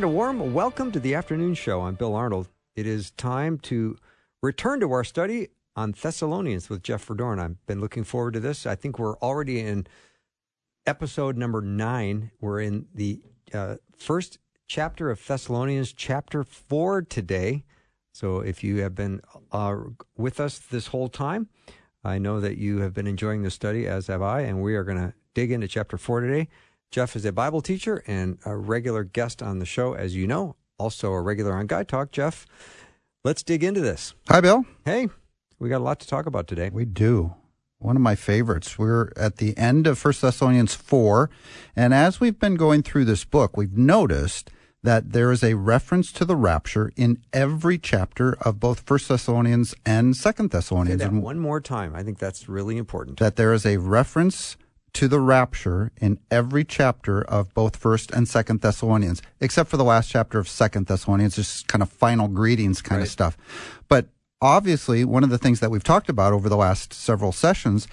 And a warm welcome to the afternoon show. I'm Bill Arnold. It is time to return to our study on Thessalonians with Jeff Verdoorn. I've been looking forward to this. I think we're already in episode number nine. We're in the uh, first chapter of Thessalonians, chapter four today. So if you have been uh, with us this whole time, I know that you have been enjoying the study, as have I, and we are going to dig into chapter four today. Jeff is a Bible teacher and a regular guest on the show, as you know, also a regular on Guy Talk. Jeff, let's dig into this. Hi, Bill. Hey, we got a lot to talk about today. We do. One of my favorites. We're at the end of First Thessalonians 4. And as we've been going through this book, we've noticed that there is a reference to the rapture in every chapter of both First Thessalonians and Second Thessalonians. Say that And one more time. I think that's really important. that there is a reference to the rapture in every chapter of both First and Second Thessalonians, except for the last chapter of Second Thessalonians, just kind of final greetings kind Right. of stuff. But obviously, one of the things that we've talked about over the last several sessions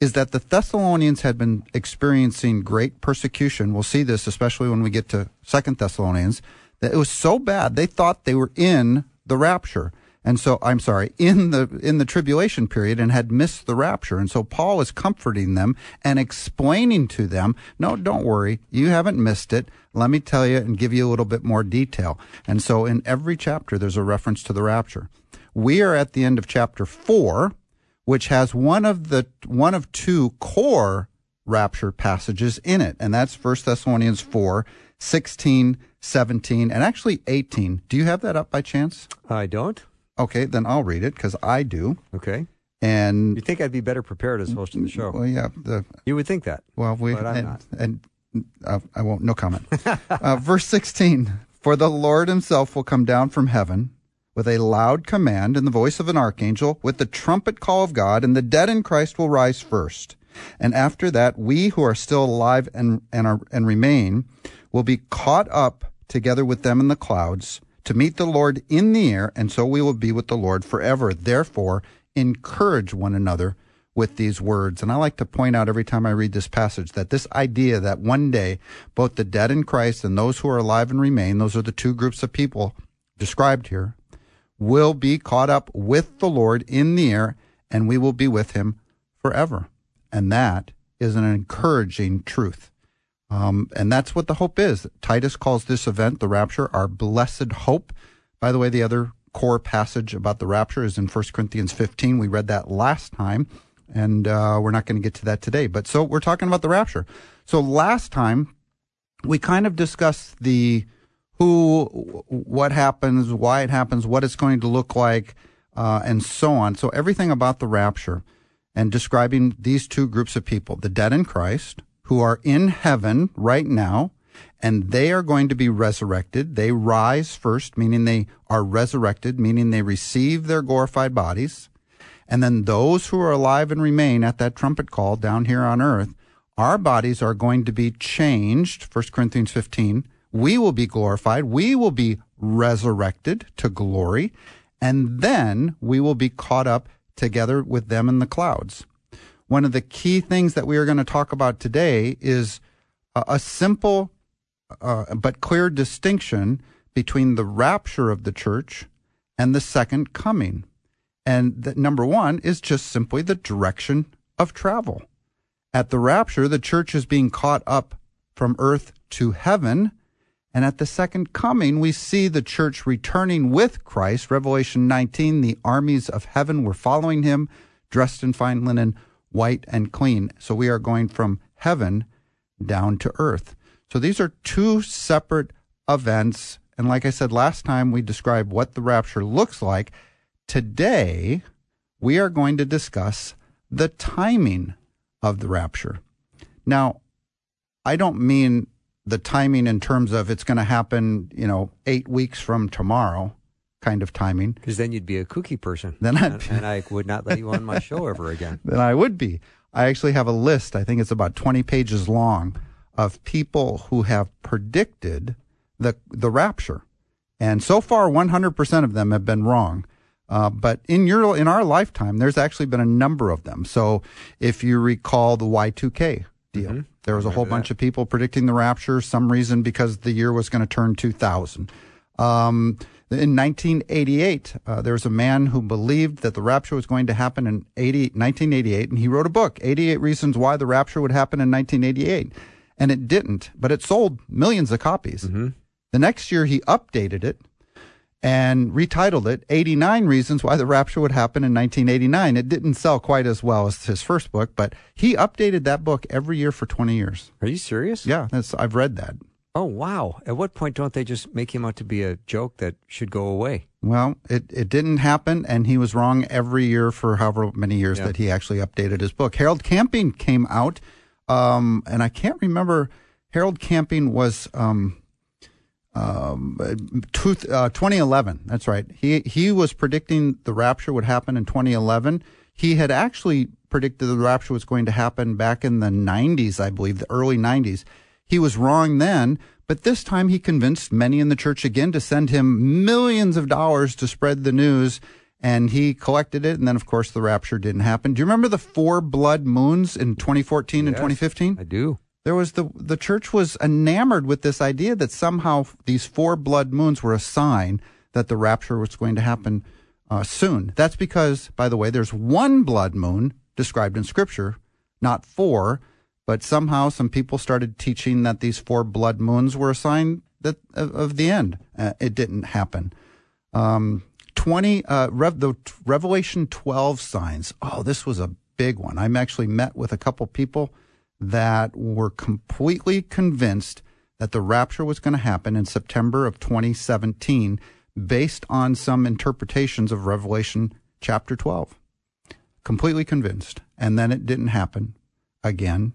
is that the Thessalonians had been experiencing great persecution. We'll see this especially when we get to Second Thessalonians. That it was so bad they thought they were in the rapture. And so I'm sorry, in the in the tribulation period and had missed the rapture. And so Paul is comforting them and explaining to them, no, don't worry, you haven't missed it. Let me tell you and give you a little bit more detail. And so in every chapter there's a reference to the rapture. We are at the end of chapter 4, which has one of the one of two core rapture passages in it, and that's 1 Thessalonians 4, 16, 17, and actually 18. Do you have that up by chance? I don't. Okay, then I'll read it because I do. Okay. And You think I'd be better prepared as host of the show? well, yeah, the You would think that. well, we But I'm and, not. and uh, I won't. No comment. uh, verse sixteen: For the Lord Himself will come down from heaven with a loud command and the voice of an archangel, with the trumpet call of God, and the dead in Christ will rise first. And after that, we who are still alive and and are and remain will be caught up together with them in the clouds to meet the Lord in the air, and so we will be with the Lord forever. Therefore, encourage one another with these words. And I like to point out every time I read this passage that this idea that one day both the dead in Christ and those who are alive and remain, those are the two groups of people described here, will be caught up with the Lord in the air, and we will be with him forever. And that is an encouraging truth. Um, and that's what the hope is. Titus calls this event, the rapture, our blessed hope. By the way, the other core passage about the rapture is in 1 Corinthians 15. We read that last time, and uh, we're not going to get to that today. But so we're talking about the rapture. So last time, we kind of discussed the who, what happens, why it happens, what it's going to look like, uh, and so on. So everything about the rapture and describing these two groups of people, the dead in Christ, who are in heaven right now, and they are going to be resurrected. They rise first, meaning they are resurrected, meaning they receive their glorified bodies. And then those who are alive and remain at that trumpet call down here on earth, our bodies are going to be changed. 1 Corinthians 15. We will be glorified. We will be resurrected to glory. And then we will be caught up together with them in the clouds. One of the key things that we are going to talk about today is a, a simple uh, but clear distinction between the rapture of the church and the second coming. And that number one is just simply the direction of travel. At the rapture, the church is being caught up from earth to heaven. And at the second coming, we see the church returning with Christ. Revelation 19, the armies of heaven were following him, dressed in fine linen, white and clean. So we are going from heaven down to earth. So these are two separate events. And like I said last time, we described what the rapture looks like. Today, we are going to discuss the timing of the rapture. Now, I don't mean the timing in terms of it's going to happen, you know, eight weeks from tomorrow kind of timing. Because then you'd be a kooky person. Then I'd and, and I would not let you on my show ever again. Then I would be. I actually have a list, I think it's about 20 pages long, of people who have predicted the, the rapture. And so far, 100% of them have been wrong. Uh, but in your in our lifetime, there's actually been a number of them. So if you recall the Y2K deal, Mm-hmm. there was a whole bunch of people predicting the rapture. Some reason because the year was going to turn 2000. Um, in 1988, uh, there was a man who believed that the rapture was going to happen in 80, 1988, and he wrote a book, 88 Reasons Why the Rapture Would Happen in 1988. And it didn't, but it sold millions of copies. The next year, he updated it and retitled it 89 Reasons Why the Rapture Would Happen in 1989. It didn't sell quite as well as his first book, but he updated that book every year for 20 years. Are you serious? Yeah, that's I've read that. Oh, wow. At what point don't they just make him out to be a joke that should go away? Well, it, it didn't happen, and he was wrong every year for however many years Yeah. that he actually updated his book. Harold Camping came out, um, and I can't remember. Harold Camping was um, um, two, uh, 2011. That's right. He he was predicting the rapture would happen in 2011. He had actually predicted the rapture was going to happen back in the 90s, I believe, the early 90s. He was wrong then, but this time he convinced many in the church again to send him millions of dollars to spread the news. And he collected it, and then of course the rapture didn't happen. Do you remember the four blood moons in 2014 and 2015? I do. there was the the church was enamored with this idea that somehow these four blood moons were a sign that the rapture was going to happen uh, soon. That's because, by the way, there's one blood moon described in Scripture, not four. But somehow, some people started teaching that these four blood moons were a sign that of, of the end. Uh, it didn't happen. Um, 20, uh, Rev, the Revelation 12 signs. Oh, this was a big one. I'm actually met with a couple people that were completely convinced that the rapture was going to happen in September of 2017 based on some interpretations of Revelation chapter 12. Completely convinced. And then it didn't happen again.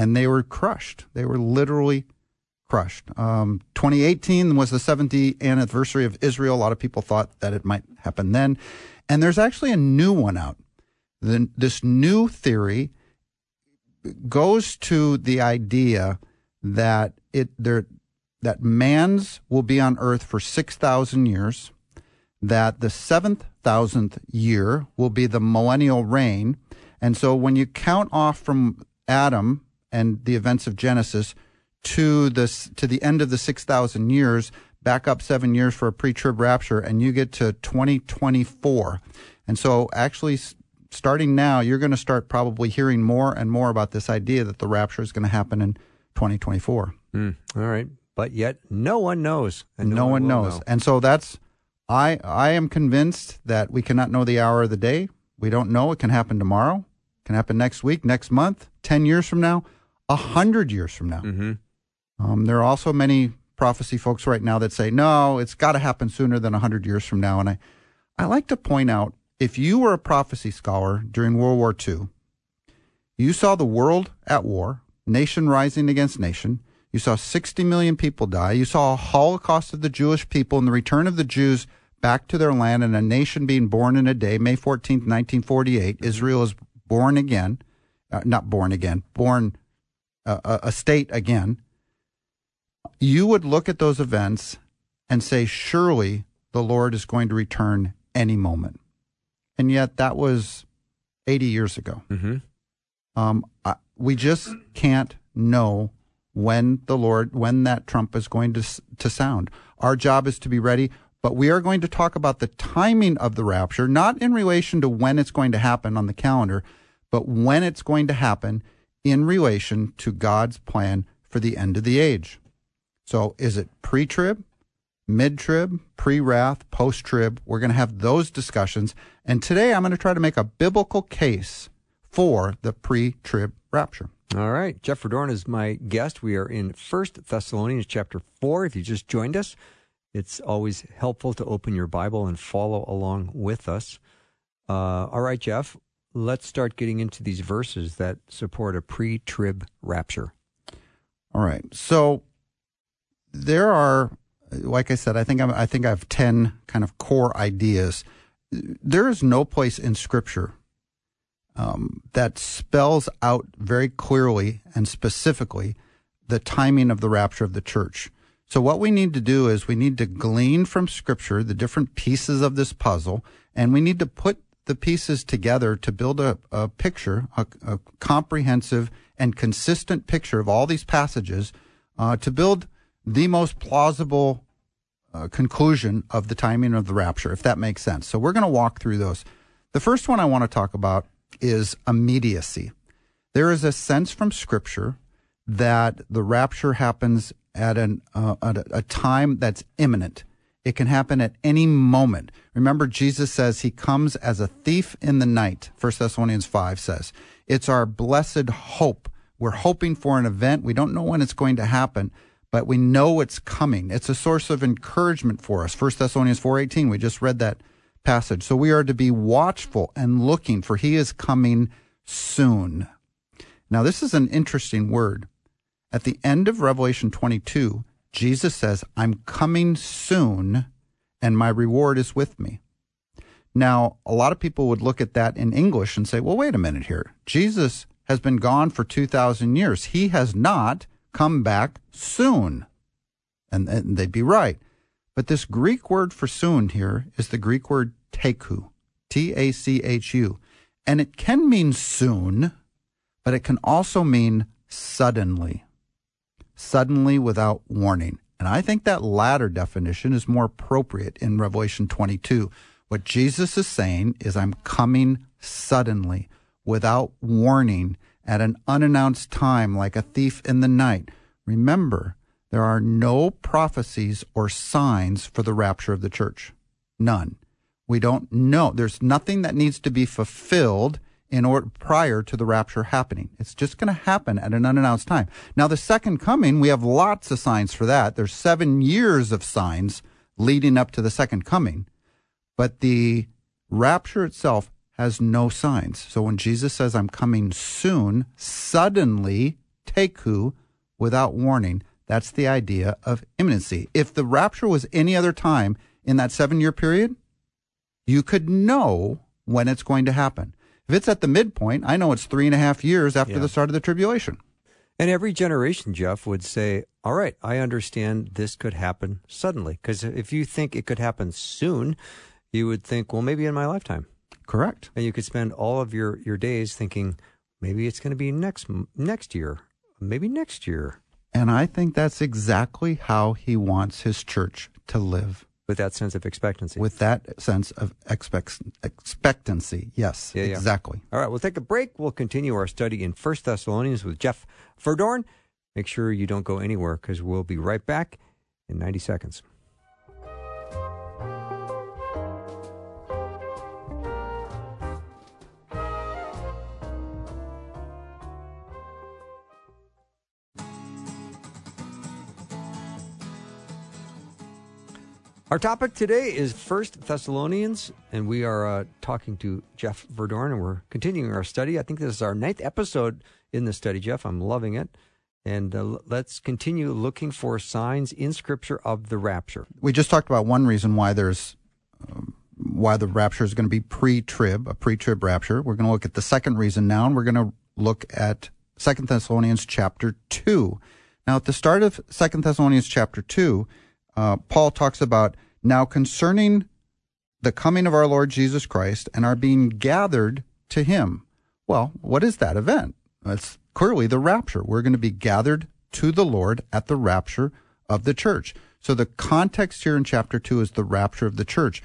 And they were crushed. They were literally crushed. Um, 2018 was the 70th anniversary of Israel. A lot of people thought that it might happen then. And there's actually a new one out. The, this new theory goes to the idea that it there that man's will be on earth for 6,000 years, that the 7,000th year will be the millennial reign. And so when you count off from Adam and the events of Genesis to this to the end of the 6,000 years, back up 7 years for a pre-trib rapture and you get to 2024. And so actually starting now, you're going to start probably hearing more and more about this idea that the rapture is going to happen in 2024. Hmm. All right. But yet, no one knows. And no, one will knows. know. And so that's I I am convinced that we cannot know the hour of the day. We don't know. It can happen tomorrow. It can happen next week, next month, ten years from now, a hundred years from now. Mm-hmm. Um, there are also many prophecy folks right now that say no, it's got to happen sooner than a hundred years from now. And I I like to point out if you were a prophecy scholar during World War II, you saw the world at war, nation rising against nation. You saw 60 million people die. You saw a holocaust of the Jewish people and the return of the Jews back to their land and a nation being born in a day, May 14th, 1948. Israel is born again, uh, not born again, born a, a state again. You would look at those events and say, surely the Lord is going to return any moment. And yet that was 80 years ago. Mm-hmm. Um, I, we just can't know when the Lord, when that trump is going to to sound. Our job is to be ready, but we are going to talk about the timing of the rapture, not in relation to when it's going to happen on the calendar, but when it's going to happen in relation to God's plan for the end of the age. So, is it pre-trib, mid-trib, pre-wrath, post-trib? We're going to have those discussions, and today I'm going to try to make a biblical case for the pre-trib rapture. All right. Jeff Verdoorn is my guest. We are in First Thessalonians chapter 4. If you just joined us, it's always helpful to open your Bible and follow along with us. Uh, all right, Jeff, let's start getting into these verses that support a pre trib rapture. All right. So there are, like I said, I think I'm, I think I have ten kind of core ideas. There is no place in Scripture um, that spells out very clearly and specifically the timing of the rapture of the church. So what we need to do is we need to glean from Scripture the different pieces of this puzzle, and we need to put the pieces together to build a, a picture, a, a, comprehensive and consistent picture of all these passages, uh, to build the most plausible uh, conclusion of the timing of the rapture, if that makes sense. So we're going to walk through those. The first one I want to talk about is immediacy. There is a sense from Scripture that the rapture happens at, an, uh, at a, a time that's imminent. It can happen at any moment. Remember, Jesus says he comes as a thief in the night. 1 Thessalonians 5 says. It's our blessed hope. We're hoping for an event. We don't know when it's going to happen, but we know it's coming. It's a source of encouragement for us. 1 Thessalonians 4.18, we just read that passage. So we are to be watchful and looking, for he is coming soon. Now, this is an interesting word. At the end of Revelation 22, Jesus says, I'm coming soon, and my reward is with me. Now, a lot of people would look at that in English and say, well, wait a minute here. Jesus has been gone for 2,000 years. He has not come back soon. And, and they'd be right. But this Greek word for soon here is the Greek word tachu, T A C H U. And it can mean soon, but it can also mean suddenly suddenly without warning. And I think that latter definition is more appropriate in Revelation 22. What Jesus is saying is, I'm coming suddenly without warning at an unannounced time like a thief in the night. Remember, there are no prophecies or signs for the rapture of the church. None. We don't know. There's nothing that needs to be fulfilled in order prior to the rapture happening. It's just going to happen at an unannounced time. Now, the second coming, we have lots of signs for that. There's seven years of signs leading up to the second coming, but the rapture itself has no signs. So when Jesus says, I'm coming soon, suddenly, tachu, without warning, that's the idea of imminency. If the rapture was any other time in that seven year period, you could know when it's going to happen. If it's at the midpoint, I know it's three and a half years after yeah. the start of the tribulation. And every generation, Jeff, would say, All right, I understand this could happen suddenly. Because if you think it could happen soon, you would think, Well, maybe in my lifetime. Correct. And you could spend all of your, your days thinking, Maybe it's going to be next next year, maybe next year. And I think that's exactly how he wants his church to live. With that sense of expectancy. With that sense of expect- expectancy. Yes, yeah, exactly. All right, we'll take a break. We'll continue our study in First Thessalonians with Jeff Verdoorn. Make sure you don't go anywhere because we'll be right back in 90 seconds. Our topic today is First Thessalonians, and we are uh, talking to Jeff Verdoorn, and we're continuing our study. I think this is our ninth episode in the study, Jeff. I'm loving it. And uh, let's continue looking for signs in Scripture of the rapture. We just talked about one reason why there's um, why the rapture is going to be pre-trib, a pre-trib rapture. We're going to look at the second reason now, and we're going to look at Second Thessalonians chapter two. Now, at the start of Second Thessalonians chapter two uh, Paul talks about now concerning the coming of our Lord Jesus Christ and our being gathered to him. Well, what is that event? It's clearly the rapture. We're going to be gathered to the Lord at the rapture of the church. So the context here in chapter 2 is the rapture of the church.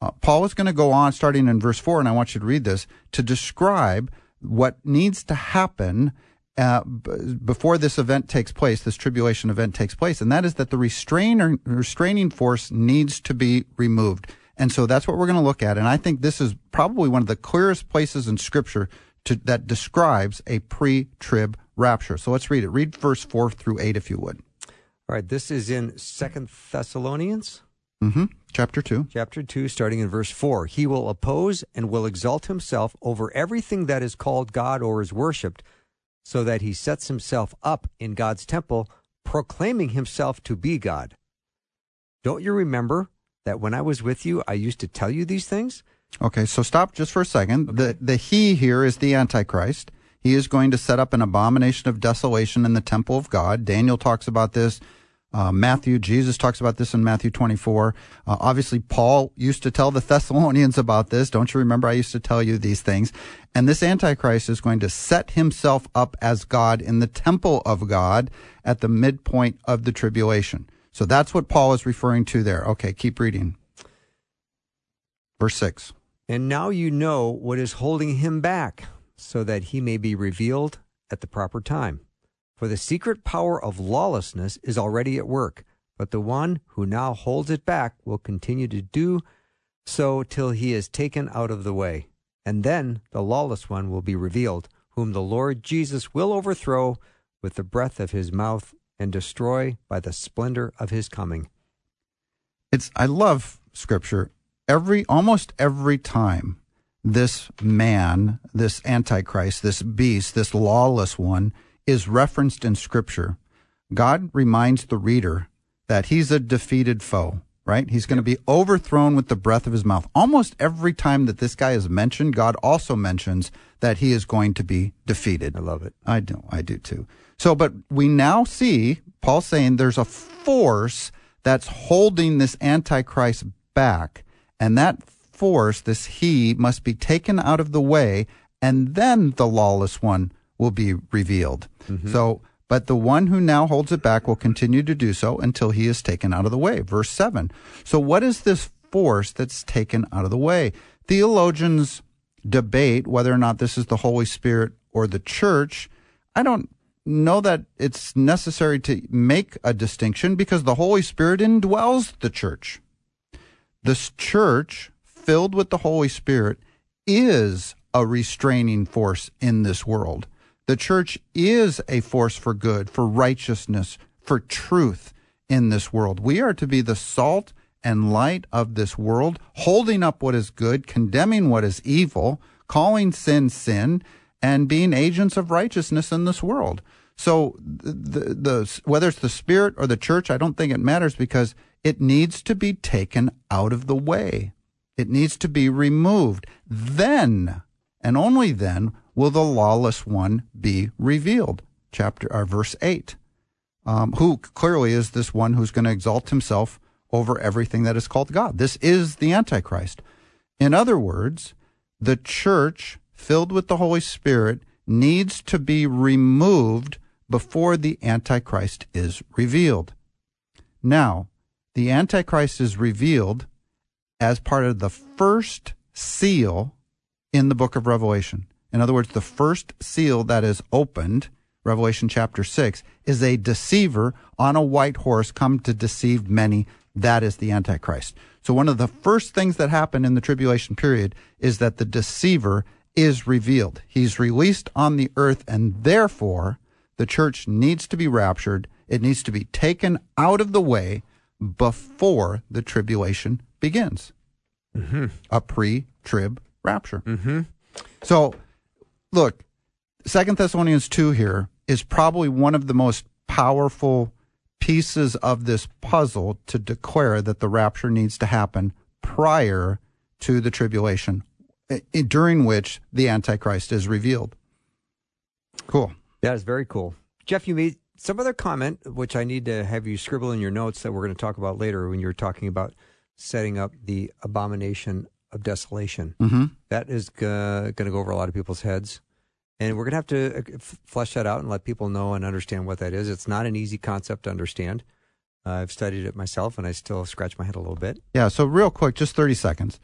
Uh, Paul is going to go on, starting in verse 4, and I want you to read this, to describe what needs to happen uh, b- before this event takes place, this tribulation event takes place, and that is that the restrainer, restraining force needs to be removed. And so that's what we're going to look at. And I think this is probably one of the clearest places in Scripture to, that describes a pre-trib rapture. So let's read it. Read verse four through eight, if you would. All right. This is in Second Thessalonians. Mm-hmm. Chapter 2. Chapter 2, starting in verse 4. He will oppose and will exalt himself over everything that is called God or is worshipped, so that he sets himself up in God's temple proclaiming himself to be God. Don't you remember that when I was with you, I used to tell you these things? Okay, so stop just for a second. The the he here is the Antichrist. He is going to set up an abomination of desolation in the temple of God. Daniel talks about this. Uh, Matthew, Jesus talks about this in Matthew 24. Uh, obviously, Paul used to tell the Thessalonians about this. Don't you remember? I used to tell you these things. And this Antichrist is going to set himself up as God in the temple of God at the midpoint of the tribulation. So that's what Paul is referring to there. Okay, keep reading. Verse 6. And now you know what is holding him back, so that he may be revealed at the proper time. For the secret power of lawlessness is already at work, but the one who now holds it back will continue to do so till he is taken out of the way. And then the lawless one will be revealed, whom the Lord Jesus will overthrow with the breath of his mouth and destroy by the splendor of his coming. It's I love scripture. Every almost every time this man, this antichrist, this beast, this lawless one is referenced in scripture, God reminds the reader that he's a defeated foe, right? He's going to be overthrown with the breath of his mouth. Almost every time that this guy is mentioned, God also mentions that he is going to be defeated. I love it. I do. I do too. So, but we now see Paul saying there's a force that's holding this Antichrist back. And that force, this he, must be taken out of the way, and then the lawless one will be revealed. Mm-hmm. So, but the one who now holds it back will continue to do so until he is taken out of the way. Verse 7. So, what is this force that's taken out of the way? Theologians debate whether or not this is the Holy Spirit or the church. I don't know that it's necessary to make a distinction because the Holy Spirit indwells the church. This church, filled with the Holy Spirit, is a restraining force in this world. The church is a force for good, for righteousness, for truth in this world. We are to be the salt and light of this world, holding up what is good, condemning what is evil, calling sin sin, and being agents of righteousness in this world. So the, the whether it's the spirit or the church, I don't think it matters because it needs to be taken out of the way. It needs to be removed. Then, and only then, will the lawless one be revealed. Chapter or verse eight. Um, who clearly is this one who's going to exalt himself over everything that is called God. This is the Antichrist. In other words, the church filled with the Holy Spirit needs to be removed before the Antichrist is revealed. Now, the Antichrist is revealed as part of the first seal in the book of Revelation. In other words, the first seal that is opened, Revelation chapter 6, is a deceiver on a white horse come to deceive many. That is the Antichrist. So one of the first things that happen in the tribulation period is that the deceiver is revealed. He's released on the earth and therefore the church needs to be raptured. It needs to be taken out of the way before the tribulation begins. Mm-hmm. A pre-trib rapture. Mm-hmm. So look, Second Thessalonians 2 here is probably one of the most powerful pieces of this puzzle to declare that the rapture needs to happen prior to the tribulation, during which the Antichrist is revealed. Cool. That is very cool. Jeff, you made some other comment, which I need to have you scribble in your notes that we're going to talk about later when you're talking about setting up the abomination of desolation. Mm-hmm. That is uh, going to go over a lot of people's heads. And we're going to have to uh, flesh that out and let people know and understand what that is. It's not an easy concept to understand. Uh, I've studied it myself and I still scratch my head a little bit. Yeah, so real quick, just 30 seconds.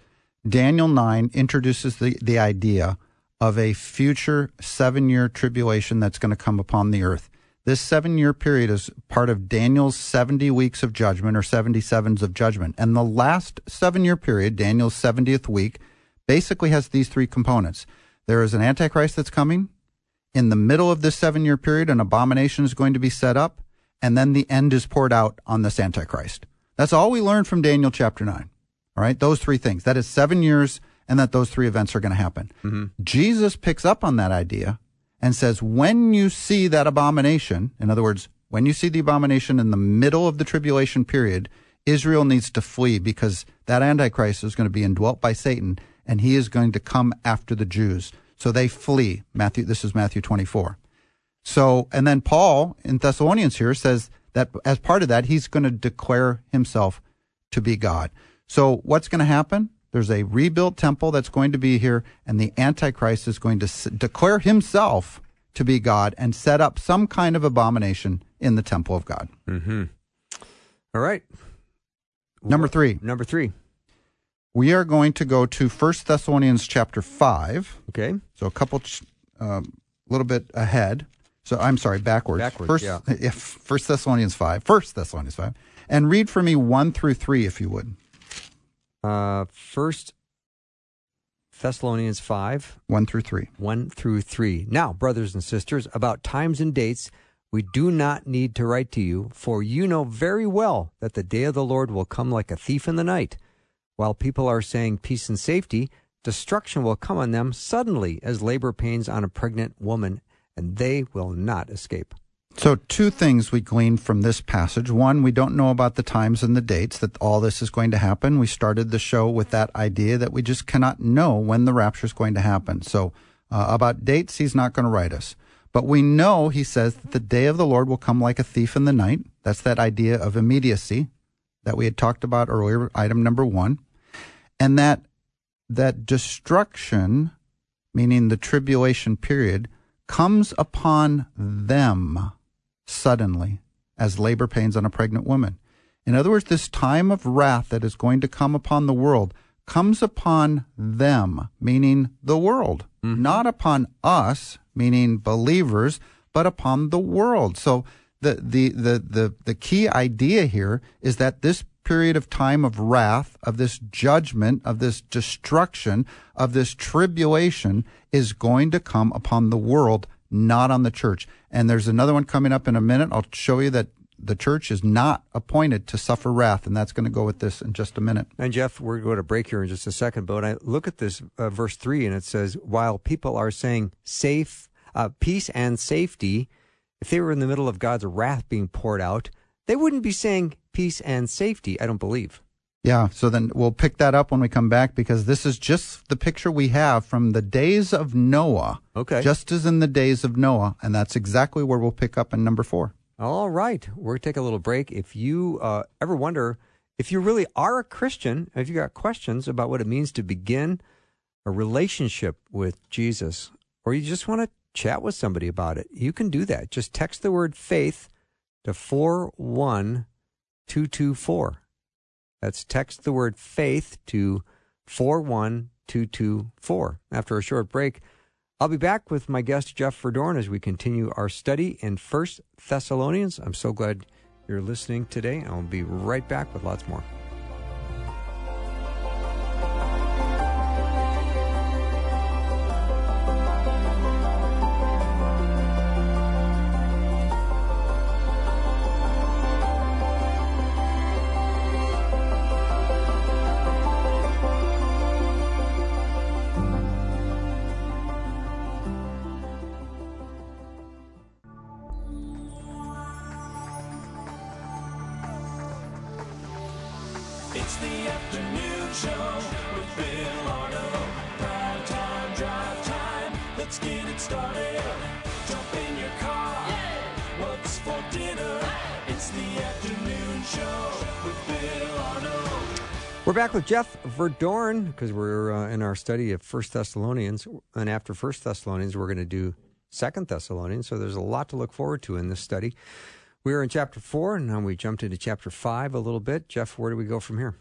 Daniel 9 introduces the, the idea of a future seven year tribulation that's going to come upon the earth. This seven year period is part of Daniel's 70 weeks of judgment or 77s of judgment. And the last seven year period, Daniel's 70th week, basically has these three components. There is an Antichrist that's coming. In the middle of this seven year period, an abomination is going to be set up. And then the end is poured out on this Antichrist. That's all we learned from Daniel chapter 9. All right, those three things. That is seven years, and that those three events are going to happen. Mm-hmm. Jesus picks up on that idea and says, when you see that abomination, in other words, when you see the abomination in the middle of the tribulation period, Israel needs to flee because that Antichrist is going to be indwelt by Satan and he is going to come after the Jews. So they flee. Matthew, this is Matthew 24. So, and then Paul in Thessalonians here says that as part of that, he's going to declare himself to be God. So what's going to happen? There's a rebuilt temple that's going to be here, and the Antichrist is going to s- declare himself to be God and set up some kind of abomination in the temple of God. Mm-hmm. All right. Number three, Number three. We are going to go to First Thessalonians chapter 5. Okay. So a couple, a um, little bit ahead. So I'm sorry, backwards. Backwards, First, yeah. if First Thessalonians five, First Thessalonians five, and read for me one through three, if you would. Uh, First Thessalonians 5, One through three. 1 through 3. Now, brothers and sisters, about times and dates, we do not need to write to you, for you know very well that the day of the Lord will come like a thief in the night. While people are saying peace and safety, destruction will come on them suddenly as labor pains on a pregnant woman, and they will not escape. So, two things we glean from this passage. One, we don't know about the times and the dates that all this is going to happen. We started the show with that idea that we just cannot know when the rapture is going to happen. So, uh, about dates, he's not going to write us. But we know, he says, that the day of the Lord will come like a thief in the night. That's that idea of immediacy that we had talked about earlier, item number one. And that, that destruction, meaning the tribulation period, comes upon them suddenly as labor pains on a pregnant woman. In other words, this time of wrath that is going to come upon the world comes upon them, meaning the world, mm-hmm. not upon us, meaning believers, but upon the world. So the, the, the, the, the key idea here is that this period of time of wrath, of this judgment, of this destruction, of this tribulation is going to come upon the world, not on the church. And there's another one coming up in a minute. I'll show you that the church is not appointed to suffer wrath, and that's going to go with this in just a minute. And Jeff, we're going to break here in just a second, but when I look at this uh, verse three, and it says, "While people are saying safe, uh, peace and safety, if they were in the middle of God's wrath being poured out, they wouldn't be saying peace and safety." I don't believe. Yeah, so then we'll pick that up when we come back because this is just the picture we have from the days of Noah. Okay. Just as in the days of Noah, and that's exactly where we'll pick up in number four. All right, we're going to take a little break. If you uh, ever wonder if you really are a Christian, if you got questions about what it means to begin a relationship with Jesus, or you just want to chat with somebody about it, you can do that. Just text the word faith to 41224. That's text the word faith to 41224. After a short break, I'll be back with my guest Jeff Verdoorn as we continue our study in First Thessalonians. I'm so glad you're listening today. I'll be right back with lots more. Jeff Verdoorn because we're uh, in our study of First Thessalonians, and after First Thessalonians, we're going to do Second Thessalonians. So there's a lot to look forward to in this study. We are in chapter four, and now we jumped into chapter five a little bit. Jeff, where do we go from here?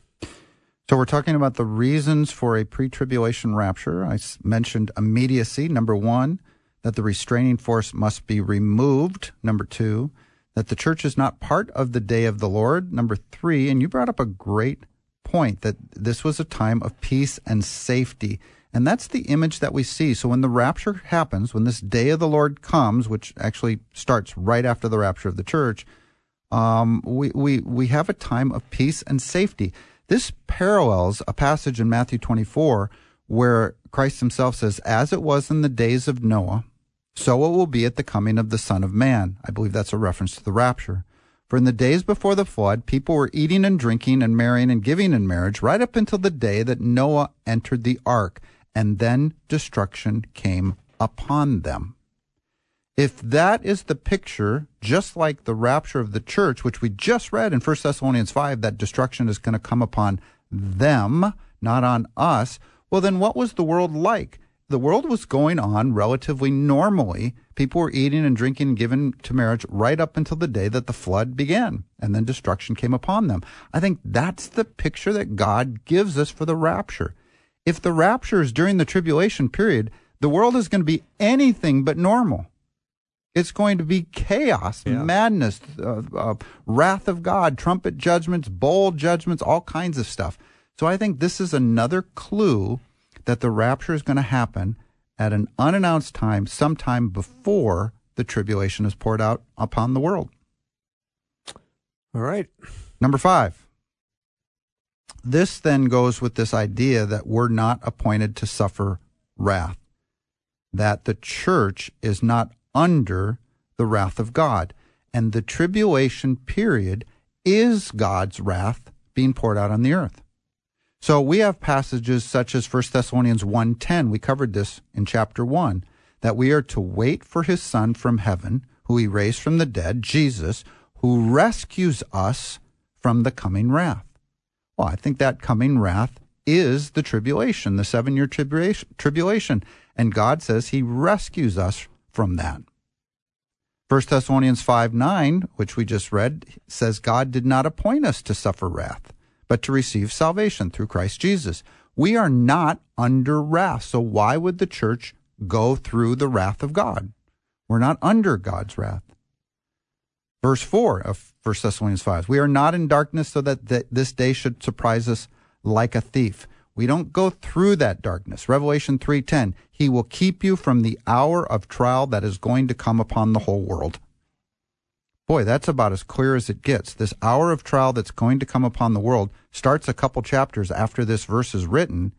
So we're talking about the reasons for a pre-tribulation rapture. I mentioned immediacy. Number one, that the restraining force must be removed. Number two, that the church is not part of the day of the Lord. Number three, and you brought up a great point that this was a time of peace and safety. And that's the image that we see. So when the rapture happens, when this day of the Lord comes, which actually starts right after the rapture of the church, um, we, we, we have a time of peace and safety. This parallels a passage in Matthew 24 where Christ himself says, As it was in the days of Noah, so it will be at the coming of the Son of Man. I believe that's a reference to the rapture. For in the days before the flood, people were eating and drinking and marrying and giving in marriage right up until the day that Noah entered the ark, and then destruction came upon them. If that is the picture, just like the rapture of the church, which we just read in 1 Thessalonians 5, that destruction is going to come upon them, not on us, well, then what was the world like? The world was going on relatively normally. People were eating and drinking and given to marriage right up until the day that the flood began, and then destruction came upon them. I think that's the picture that God gives us for the rapture. If the rapture is during the tribulation period, the world is going to be anything but normal. It's going to be chaos, Yeah. madness, uh, uh, wrath of God, trumpet judgments, bowl judgments, all kinds of stuff. So I think this is another clue that the rapture is going to happen at an unannounced time, sometime before the tribulation is poured out upon the world. All right. Number five. This then goes with this idea that we're not appointed to suffer wrath, that the church is not under the wrath of God. And the tribulation period is God's wrath being poured out on the earth. So we have passages such as 1 Thessalonians 1:10, we covered this in chapter 1, that we are to wait for his son from heaven, who he raised from the dead, Jesus, who rescues us from the coming wrath. Well, I think that coming wrath is the tribulation, the 7-year tribulation, tribulation, and God says he rescues us from that. 1 Thessalonians 5 9, which we just read, says God did not appoint us to suffer wrath, but to receive salvation through Christ Jesus. We are not under wrath. So why would the church go through the wrath of God? We're not under God's wrath. Verse 4 of 1 Thessalonians 5 We are not in darkness so that th- this day should surprise us like a thief. We don't go through that darkness. Revelation 3:10 He will keep you from the hour of trial that is going to come upon the whole world. Boy, that's about as clear as it gets. This hour of trial that's going to come upon the world starts a couple chapters after this verse is written,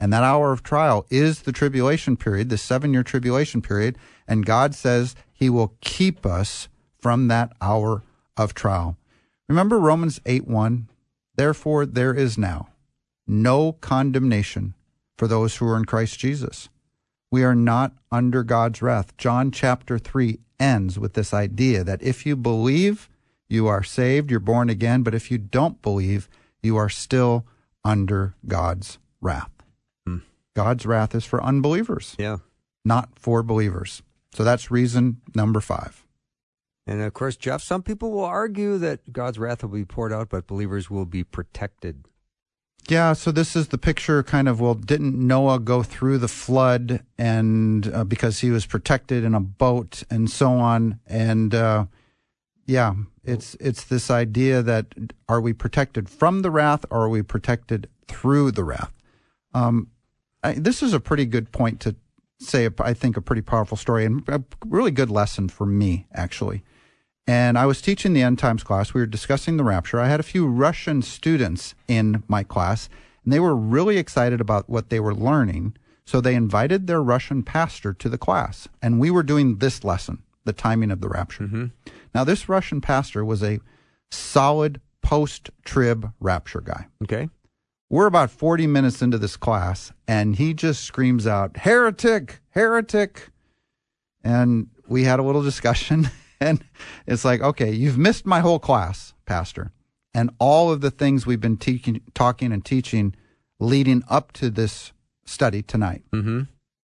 and that hour of trial is the tribulation period, the 7-year tribulation period, and God says he will keep us from that hour of trial. Remember Romans 8 1? Therefore, there is now no condemnation for those who are in Christ Jesus. We are not under God's wrath. John chapter 3 ends with this idea that if you believe, you are saved, you're born again, but if you don't believe, you are still under God's wrath. Hmm. God's wrath is for unbelievers, Yeah. not for believers. So that's reason number five. And of course, Jeff, some people will argue that God's wrath will be poured out, but believers will be protected. Yeah, so this is the picture kind of well, didn't Noah go through the flood and uh, because he was protected in a boat and so on and uh, yeah, it's it's this idea that are we protected from the wrath or are we protected through the wrath? Um, I, this is a pretty good point to say. I think a pretty powerful story and a really good lesson for me actually. And I was teaching the end times class. We were discussing the rapture. I had a few Russian students in my class, and they were really excited about what they were learning. So they invited their Russian pastor to the class, and we were doing this lesson, the timing of the rapture. Mm-hmm. Now, this Russian pastor was a solid post trib rapture guy. Okay. We're about 40 minutes into this class, and he just screams out, Heretic, heretic. And we had a little discussion, and it's like, okay, you've missed my whole class, Pastor. And all of the things we've been teaching, talking and teaching leading up to this study tonight. Mm-hmm.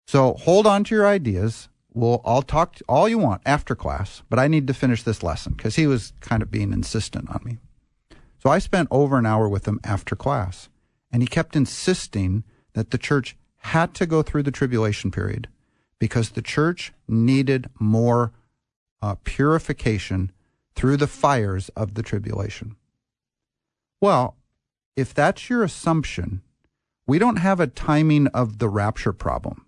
So hold on to your ideas. We'll I'll talk to all you want after class, but I need to finish this lesson because he was kind of being insistent on me. So I spent over an hour with him after class, and he kept insisting that the church had to go through the tribulation period because the church needed more uh, purification through the fires of the tribulation. Well, if that's your assumption, we don't have a timing of the rapture problem.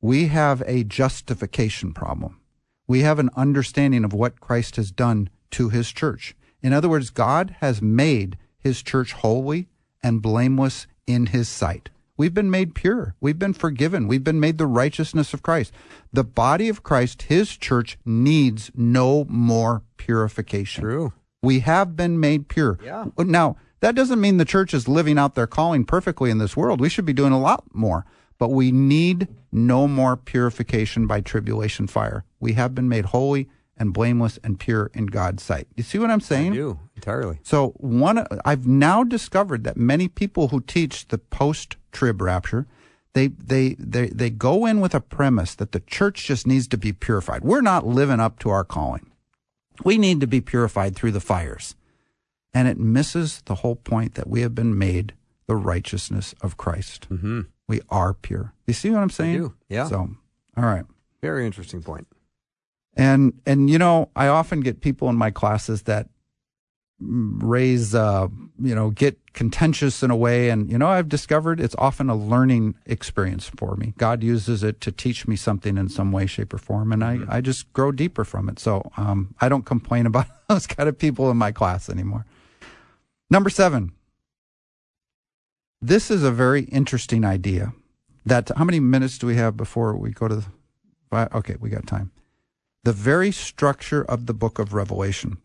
We have a justification problem. We have an understanding of what Christ has done to his church. In other words, God has made his church holy and blameless in his sight. We've been made pure. We've been forgiven. We've been made the righteousness of Christ. The body of Christ, his church, needs no more purification. True. We have been made pure. Yeah. Now, that doesn't mean the church is living out their calling perfectly in this world. We should be doing a lot more. But we need no more purification by tribulation fire. We have been made holy and blameless and pure in God's sight. You see what I'm saying? I do entirely. So one, I've now discovered that many people who teach the post-trib rapture, they they they they go in with a premise that the church just needs to be purified. We're not living up to our calling. We need to be purified through the fires, and it misses the whole point that we have been made the righteousness of Christ. Mm-hmm. We are pure. You see what I'm saying? do, yeah. So, all right. Very interesting point. And and you know, I often get people in my classes that raise uh, you know, get contentious in a way and you know, I've discovered it's often a learning experience for me. God uses it to teach me something in some way shape or form and I I just grow deeper from it. So, um I don't complain about those kind of people in my class anymore. Number 7. This is a very interesting idea. That how many minutes do we have before we go to the Okay, we got time the very structure of the book of Revelation.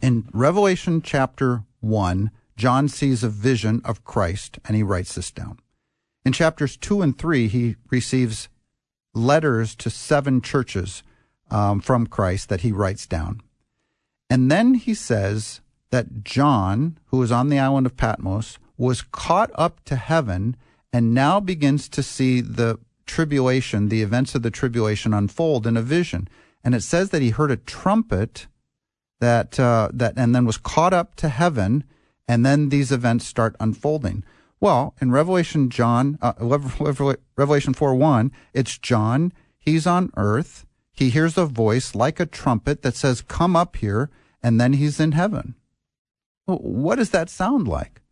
In Revelation chapter 1, John sees a vision of Christ and he writes this down. In chapters 2 and 3, he receives letters to seven churches um, from Christ that he writes down. And then he says that John, who was on the island of Patmos, was caught up to heaven and now begins to see the tribulation, the events of the tribulation unfold in a vision. And it says that he heard a trumpet that uh, that and then was caught up to heaven, and then these events start unfolding. Well, in Revelation John, uh, Revelation four one, it's John. He's on earth. He hears a voice like a trumpet that says, "Come up here," and then he's in heaven. What does that sound like?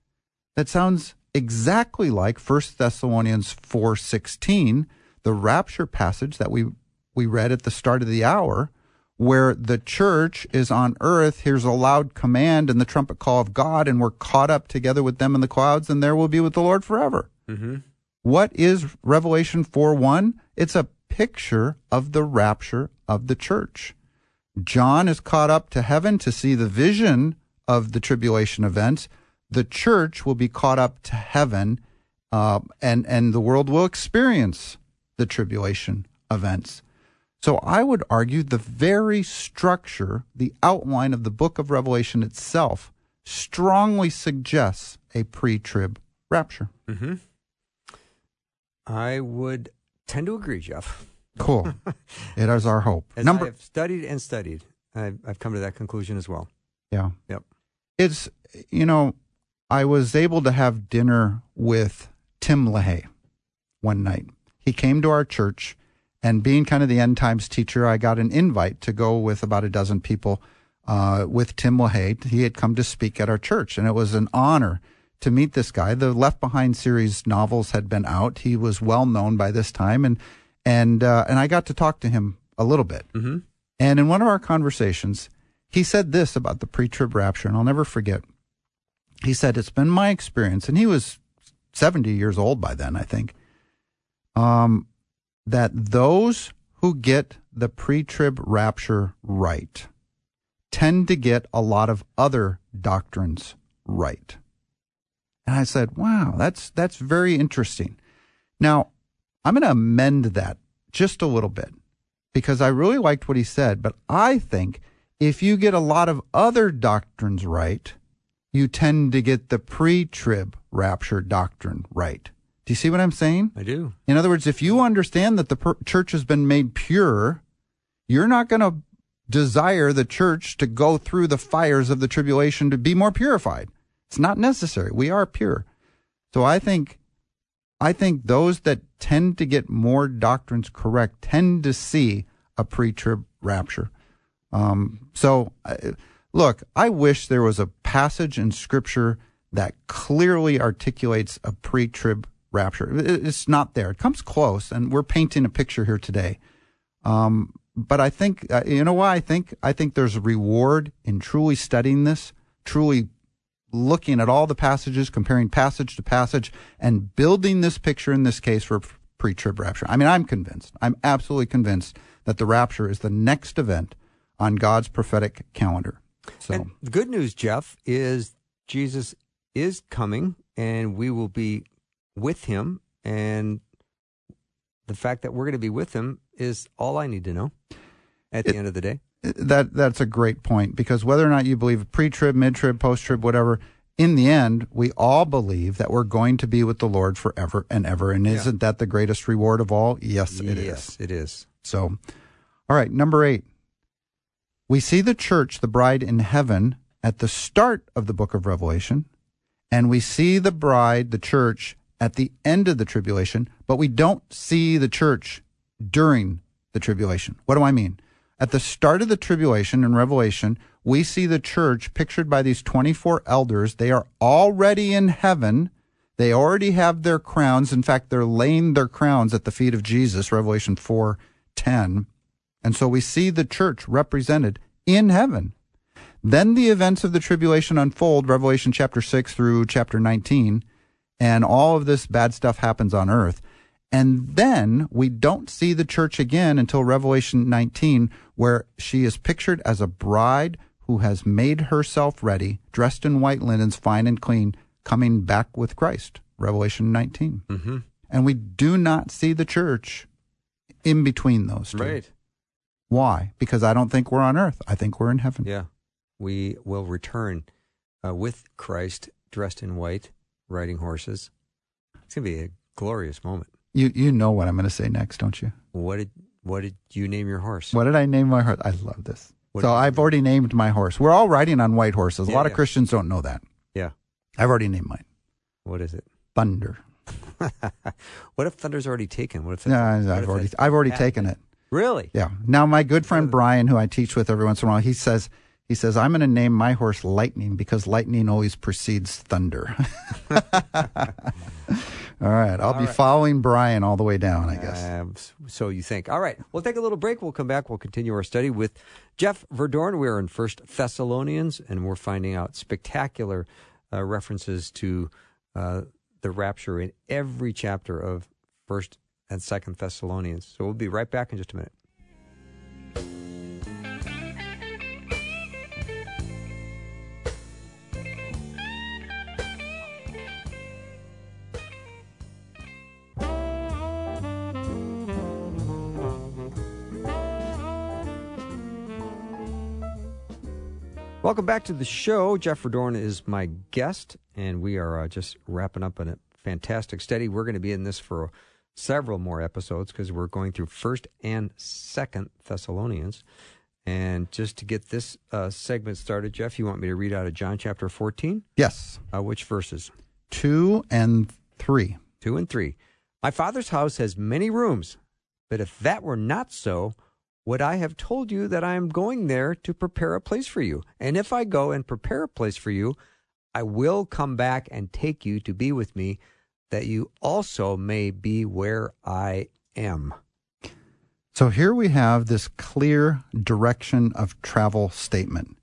That sounds exactly like 1 Thessalonians 4:16, the rapture passage that we we read at the start of the hour, where the church is on earth, hears a loud command and the trumpet call of God, and we're caught up together with them in the clouds, and there we'll be with the Lord forever. Mm-hmm. What is Revelation 4 1? It's a picture of the rapture of the church. John is caught up to heaven to see the vision of the tribulation events. The church will be caught up to heaven, uh, and and the world will experience the tribulation events. So I would argue the very structure, the outline of the book of Revelation itself, strongly suggests a pre-trib rapture. Mm-hmm. I would tend to agree, Jeff. Cool. it is our hope. As Number I've studied and studied, I've, I've come to that conclusion as well. Yeah. Yep. It's, you know, I was able to have dinner with Tim LaHaye one night. He came to our church, and being kind of the end times teacher, I got an invite to go with about a dozen people uh, with Tim LaHaye. He had come to speak at our church, and it was an honor to meet this guy. The Left Behind series novels had been out. He was well known by this time, and and uh, and I got to talk to him a little bit. Mm-hmm. And in one of our conversations, he said this about the pre-trib rapture, and I'll never forget. He said, "It's been my experience," and he was seventy years old by then, I think. Um, that those who get the pre-trib rapture right tend to get a lot of other doctrines right. And I said, "Wow, that's that's very interesting." Now, I'm going to amend that just a little bit because I really liked what he said, but I think if you get a lot of other doctrines right, you tend to get the pre-trib rapture doctrine right. Do you see what I'm saying? I do. In other words, if you understand that the per- church has been made pure, you're not going to desire the church to go through the fires of the tribulation to be more purified. It's not necessary. We are pure. So I think I think those that tend to get more doctrines correct tend to see a pre-trib rapture. Um, so, uh, look, I wish there was a passage in Scripture that clearly articulates a pre-trib rapture. It's not there. It comes close, and we're painting a picture here today. Um, but I think uh, you know why I think I think there's a reward in truly studying this, truly looking at all the passages, comparing passage to passage, and building this picture in this case for pre trib rapture. I mean, I'm convinced, I'm absolutely convinced that the rapture is the next event on God's prophetic calendar. So, And the good news, Jeff, is Jesus is coming and we will be with him. And the fact that we're going to be with him is all I need to know at the It- end of the day. that that's a great point because whether or not you believe pre-trib, mid-trib, post-trib, whatever, in the end, we all believe that we're going to be with the Lord forever and ever. And isn't that the greatest reward of all? Yes, it is. yes, it is. So, all right, number eight. We see the church, the bride in heaven, at the start of the book of Revelation, and we see the bride, the church, at the end of the tribulation, but we don't see the church during the tribulation. What do I mean? At the start of the tribulation in Revelation, we see the church pictured by these 24 elders. They are already in heaven. They already have their crowns. In fact, they're laying their crowns at the feet of Jesus, Revelation 4 10. And so we see the church represented in heaven. Then the events of the tribulation unfold, Revelation chapter 6 through chapter 19, and all of this bad stuff happens on earth. And then we don't see the church again until Revelation 19, where she is pictured as a bride who has made herself ready, dressed in white linens, fine and clean, coming back with Christ. Revelation 19. Mm-hmm. And we do not see the church in between those two. Right. Why? Because I don't think we're on earth. I think we're in heaven. Yeah. We will return uh, with Christ dressed in white, riding horses. It's going to be a glorious moment. You you know what I'm going to say next, don't you? What did what did you name your horse? What did I name my horse? I love this. What so I've already named my horse. We're all riding on white horses. A Yeah, lot of. Christians don't know that. Yeah. I've already named mine. What is it? Thunder. what if Thunder's already taken? What if? Yeah, what I've if already I've already happened? taken it. Really? Yeah. Now my good friend Brian, who I teach with every once in a while, he says he says I'm going to name my horse Lightning because lightning always precedes thunder. all right, I'll All be right. following Brian all the way down, I guess. S- so you think. All right. We'll take a little break. We'll come back. We'll continue our study with Jeff Verdoorn. We're in First Thessalonians, and we're finding out spectacular uh, references to uh, the rapture in every chapter of First and Second Thessalonians. So we'll be right back in just a minute. Welcome back to the show. Jeff Verdoorn is my guest, and we are uh, just wrapping up a fantastic study. We're going to be in this for several more episodes because we're going through First and Second Thessalonians. And just to get this uh, segment started, Jeff, you want me to read out of John chapter 14? Yes. Uh, which verses? 2 and 3. 2 and 3. My father's house has many rooms, but if that were not so, would I have told you that I am going there to prepare a place for you? And if I go and prepare a place for you, I will come back and take you to be with me, that you also may be where I am. So here we have this clear direction of travel statement.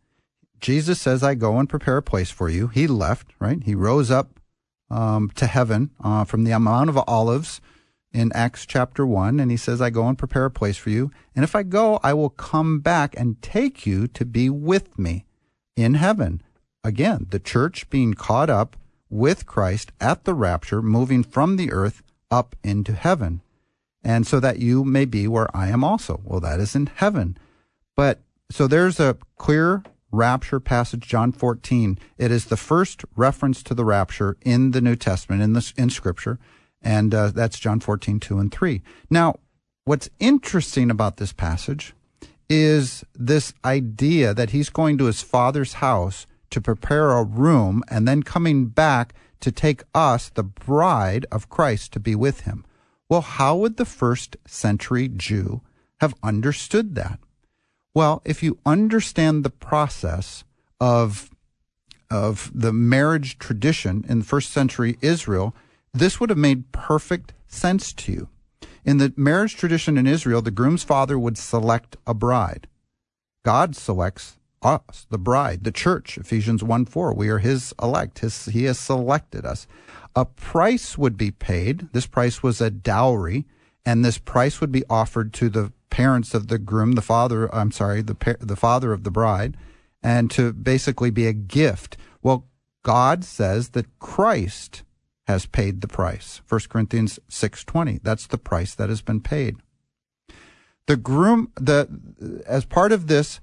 Jesus says, I go and prepare a place for you. He left, right? He rose up um, to heaven uh, from the Mount of Olives in Acts chapter 1, and he says, I go and prepare a place for you. And if I go, I will come back and take you to be with me in heaven. Again, the church being caught up with Christ at the rapture, moving from the earth up into heaven and so that you may be where I am also. Well, that is in heaven. But so there's a clear rapture passage, John 14. It is the first reference to the rapture in the New Testament, in the in Scripture, and uh, that's John 14, 2 and 3. Now, what's interesting about this passage is this idea that he's going to his father's house to prepare a room and then coming back to take us, the bride of Christ, to be with him. Well, how would the first century Jew have understood that? Well, if you understand the process of of the marriage tradition in first century Israel, this would have made perfect sense to you. In the marriage tradition in Israel, the groom's father would select a bride. God selects us, the bride, the church, Ephesians 1 4. We are his elect. His, he has selected us. A price would be paid. This price was a dowry, and this price would be offered to the parents of the groom, the father, I'm sorry, the, the father of the bride, and to basically be a gift. Well, God says that Christ has paid the price. 1 Corinthians 6:20. That's the price that has been paid. The groom the as part of this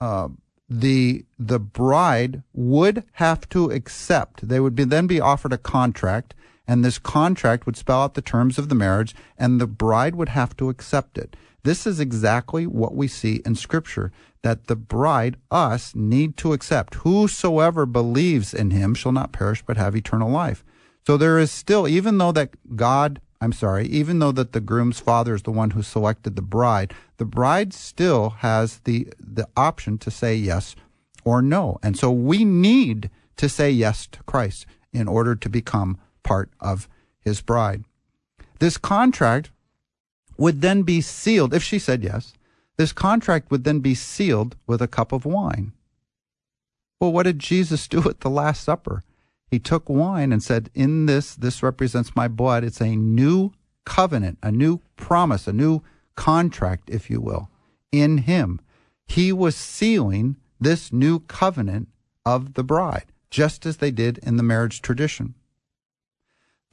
uh, the the bride would have to accept. They would be then be offered a contract and this contract would spell out the terms of the marriage and the bride would have to accept it. This is exactly what we see in scripture that the bride us need to accept. Whosoever believes in him shall not perish but have eternal life. So there is still, even though that God, I'm sorry, even though that the groom's father is the one who selected the bride, the bride still has the, the option to say yes or no. And so we need to say yes to Christ in order to become part of his bride. This contract would then be sealed, if she said yes, this contract would then be sealed with a cup of wine. Well, what did Jesus do at the Last Supper? He took wine and said, In this, this represents my blood. It's a new covenant, a new promise, a new contract, if you will, in him. He was sealing this new covenant of the bride, just as they did in the marriage tradition.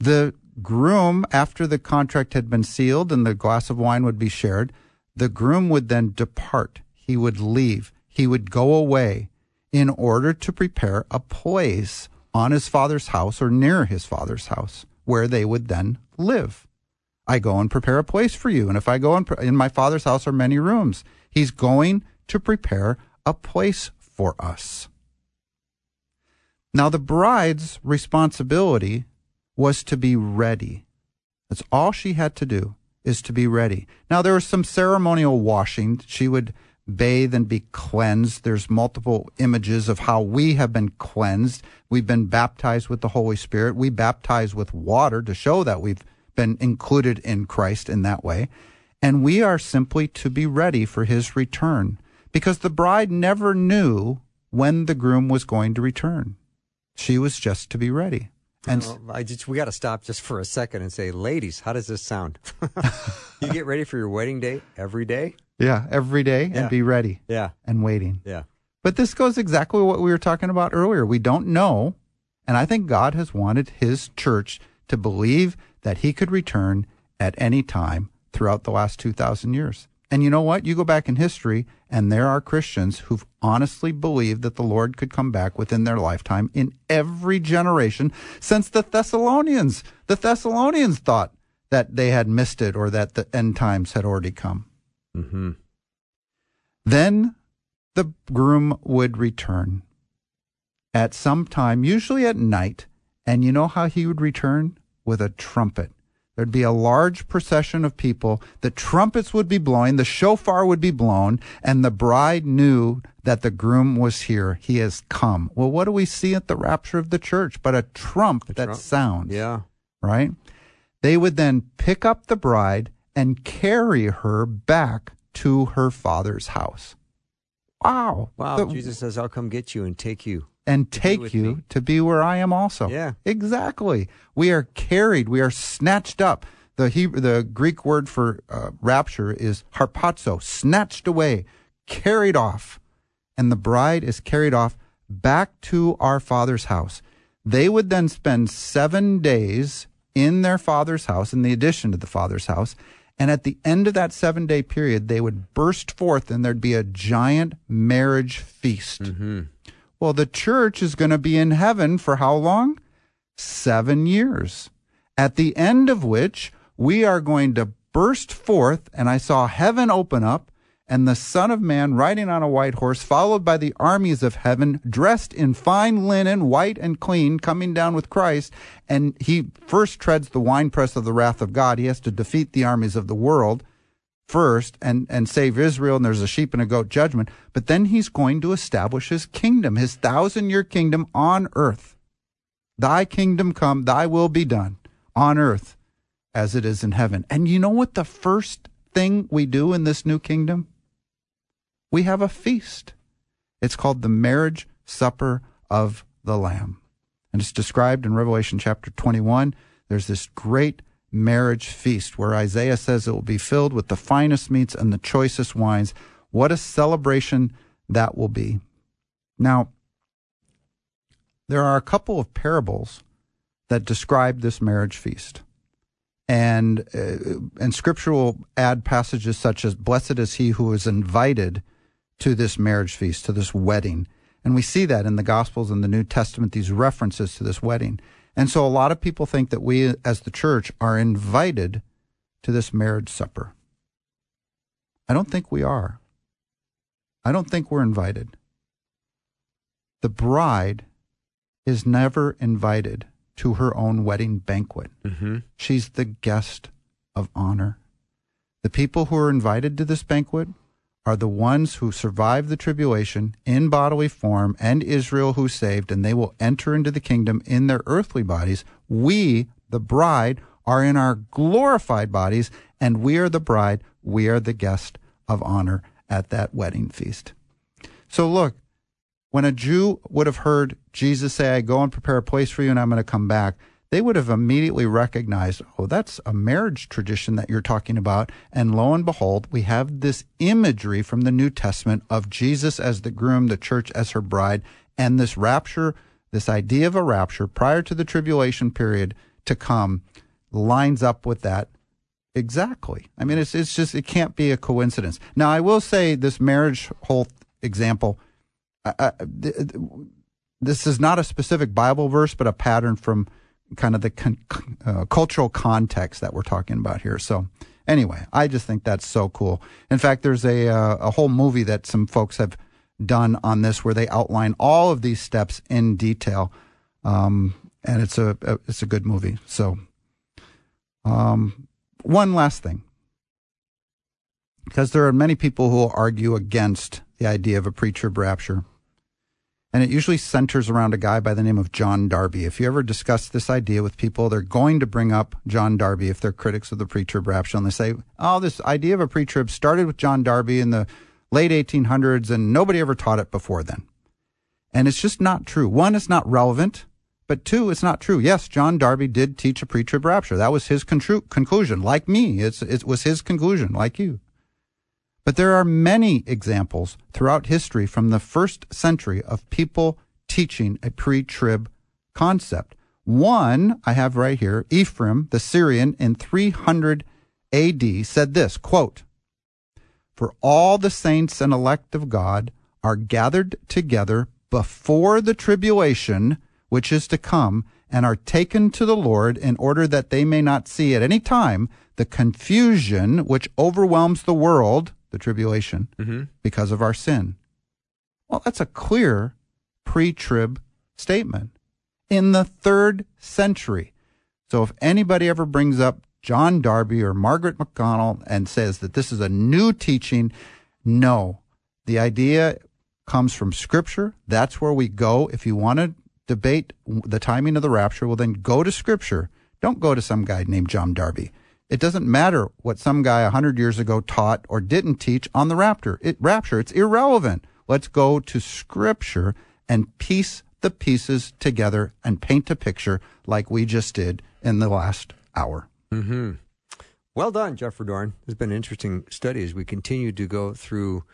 The groom, after the contract had been sealed and the glass of wine would be shared, the groom would then depart. He would leave. He would go away in order to prepare a place on his father's house or near his father's house where they would then live. I go and prepare a place for you. And if I go in, in my father's house are many rooms, he's going to prepare a place for us. Now, the bride's responsibility was to be ready. That's all she had to do is to be ready. Now, there was some ceremonial washing. She would bathe and be cleansed. There's multiple images of how we have been cleansed. We've been baptized with the Holy Spirit. We baptize with water to show that we've been included in Christ in that way. And we are simply to be ready for his return because the bride never knew when the groom was going to return. She was just to be ready. And Well, I just we got to stop just for a second and say, ladies, how does this sound? you get ready for your wedding day every day? Yeah, every day Yeah. and be ready Yeah, and waiting. yeah. But this goes exactly what we were talking about earlier. We don't know. And I think God has wanted his church to believe that he could return at any time throughout the last 2,000 years. And you know what? You go back in history, and there are Christians who've honestly believed that the Lord could come back within their lifetime in every generation since the Thessalonians. The Thessalonians thought that they had missed it or that the end times had already come. Mm-hmm. Then the groom would return at some time, usually at night. And you know how he would return? With a trumpet. There'd be a large procession of people. The trumpets would be blowing, the shofar would be blown, and the bride knew that the groom was here. He has come. Well, what do we see at the rapture of the church but a trump that trump. sounds? Yeah. right? They would then pick up the bride and carry her back to her father's house. Wow. Wow. The- Jesus says, "I'll come get you and take you." and take you me. to be where I am also. Yeah. Exactly. We are carried, we are snatched up. The Hebrew, the Greek word for uh, rapture is harpazo, snatched away, carried off. And the bride is carried off back to our father's house. They would then spend seven days in their father's house, in the addition to the father's house. And at the end of that seven day period, they would burst forth and there'd be a giant marriage feast. Mm-hmm. Well, the church is going to be in heaven for how long? Seven years. At the end of which we are going to burst forth, and I saw heaven open up, and the Son of Man riding on a white horse, followed by the armies of heaven, dressed in fine linen, white and clean, coming down with Christ. And he first treads the winepress of the wrath of God. He has to defeat the armies of the world first and, and save Israel, and there's a sheep and a goat judgment. But then he's going to establish his kingdom, his thousand year kingdom on earth. Thy kingdom come, thy will be done on earth as it is in heaven. And you know what the first thing we do in this new kingdom? We have a feast. It's called the marriage supper of the Lamb. And it's described in Revelation chapter 21. There's this great marriage feast where Isaiah says it will be filled with the finest meats and the choicest wines. What a celebration that will be. Now, there are a couple of parables that describe this marriage feast. And uh, and scripture will add passages such as blessed is he who is invited to this marriage feast, to this wedding. And we see that in the Gospels and the New Testament, these references to this wedding. And so a lot of people think that we as the church are invited to this marriage supper. I don't think we are. I don't think we're invited. The bride is never invited to her own wedding banquet. Mm-hmm. She's the guest of honor. The people who are invited to this banquet are the ones who survived the tribulation in bodily form and Israel who saved, and they will enter into the kingdom in their earthly bodies. We, the bride, are in our glorified bodies, and we are the bride. We are the guest of honor at that wedding feast. So look, when a Jew would have heard Jesus say, I go and prepare a place for you and I'm going to come back, they would have immediately recognized, oh, that's a marriage tradition that you're talking about. And lo and behold, we have this imagery from the New Testament of Jesus as the groom, the church as her bride, and this rapture, this idea of a rapture prior to the tribulation period to come lines up with that exactly. I mean, it's, it's just, it can't be a coincidence. Now, I will say this marriage whole example, I, I, th- th- this is not a specific Bible verse, but a pattern from kind of the con- uh, cultural context that we're talking about here. So, anyway, I just think that's so cool. In fact, there's a uh, a whole movie that some folks have done on this where they outline all of these steps in detail, um, and it's a, a it's a good movie. So, um, one last thing, because there are many people who will argue against the idea of a pre-trib rapture and it usually centers around a guy by the name of John Darby. If you ever discuss this idea with people, they're going to bring up John Darby if they're critics of the pre-trib rapture, and they say, "Oh, this idea of a pre-trib started with John Darby in the late 1800s, and nobody ever taught it before then." And it's just not true. One, it's not relevant, but two, it's not true. Yes, John Darby did teach a pre-trib rapture. That was his contru- conclusion, like me. It's, it was his conclusion, like you. But there are many examples throughout history from the first century of people teaching a pre trib concept. One I have right here, Ephraim the Syrian in 300 AD said this quote, For all the saints and elect of God are gathered together before the tribulation which is to come and are taken to the Lord in order that they may not see at any time the confusion which overwhelms the world the tribulation Mm-hmm. because of our sin. Well, that's a clear pre trib statement in the third century. So if anybody ever brings up John Darby or Margaret McConnell and says that this is a new teaching, no. The idea comes from Scripture. That's where we go. If you want to debate the timing of the rapture, well, then go to Scripture. Don't go to some guy named John Darby. It doesn't matter what some guy a hundred years ago taught or didn't teach on the rapture. It, rapture, it's irrelevant. Let's go to Scripture and piece the pieces together and paint a picture like we just did in the last hour. Mm-hmm. Well done, Jeff Dorn. It's been an interesting study as we continue to go through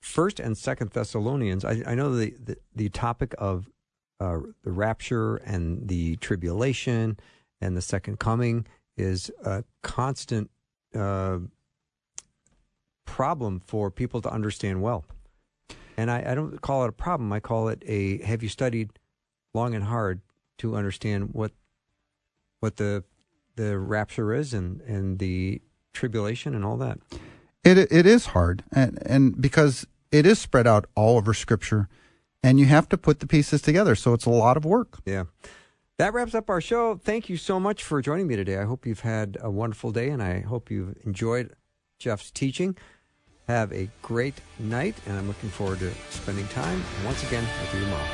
First and Second Thessalonians. I, I know the, the the topic of uh, the rapture and the tribulation and the second coming is a constant uh, problem for people to understand well. And I, I don't call it a problem. I call it a have you studied long and hard to understand what what the the rapture is and, and the tribulation and all that. It it is hard, and and because it is spread out all over Scripture, and you have to put the pieces together. So it's a lot of work. Yeah. That wraps up our show. Thank you so much for joining me today. I hope you've had a wonderful day and I hope you've enjoyed Jeff's teaching. Have a great night, and I'm looking forward to spending time once again with you tomorrow.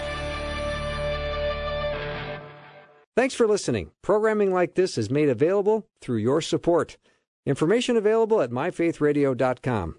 Thanks for listening. Programming like this is made available through your support. Information available at myfaithradio.com.